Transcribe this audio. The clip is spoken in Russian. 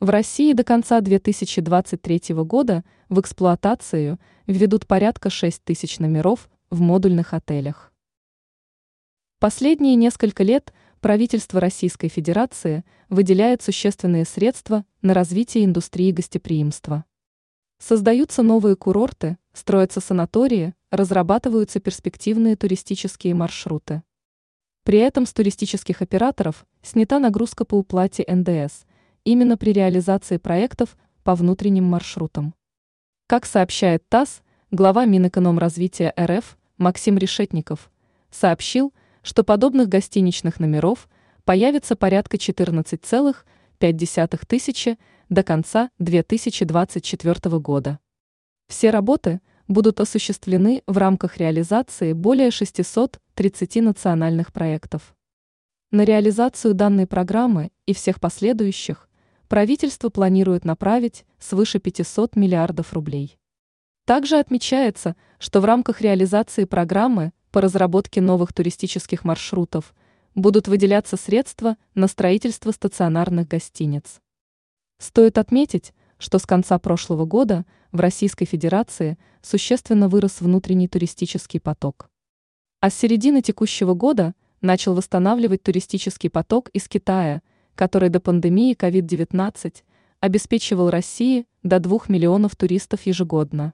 В России до конца 2023 года в эксплуатацию введут порядка 6 тысяч номеров в модульных отелях. Последние несколько лет правительство Российской Федерации выделяет существенные средства на развитие индустрии гостеприимства. Создаются новые курорты, строятся санатории, разрабатываются перспективные туристические маршруты. При этом с туристических операторов снята нагрузка по уплате НДС – именно при реализации проектов по внутренним маршрутам. Как сообщает ТАСС, глава Минэкономразвития РФ Максим Решетников сообщил, что подобных гостиничных номеров появится порядка 14,5 тысячи до конца 2024 года. Все работы будут осуществлены в рамках реализации более 630 национальных проектов. На реализацию данной программы и всех последующих правительство планирует направить свыше 500 миллиардов рублей. Также отмечается, что в рамках реализации программы по разработке новых туристических маршрутов будут выделяться средства на строительство стационарных гостиниц. Стоит отметить, что с конца прошлого года в Российской Федерации существенно вырос внутренний туристический поток. А с середины текущего года начал восстанавливать туристический поток из Китая – который до пандемии COVID-19 обеспечивал России до 2 миллионов туристов ежегодно.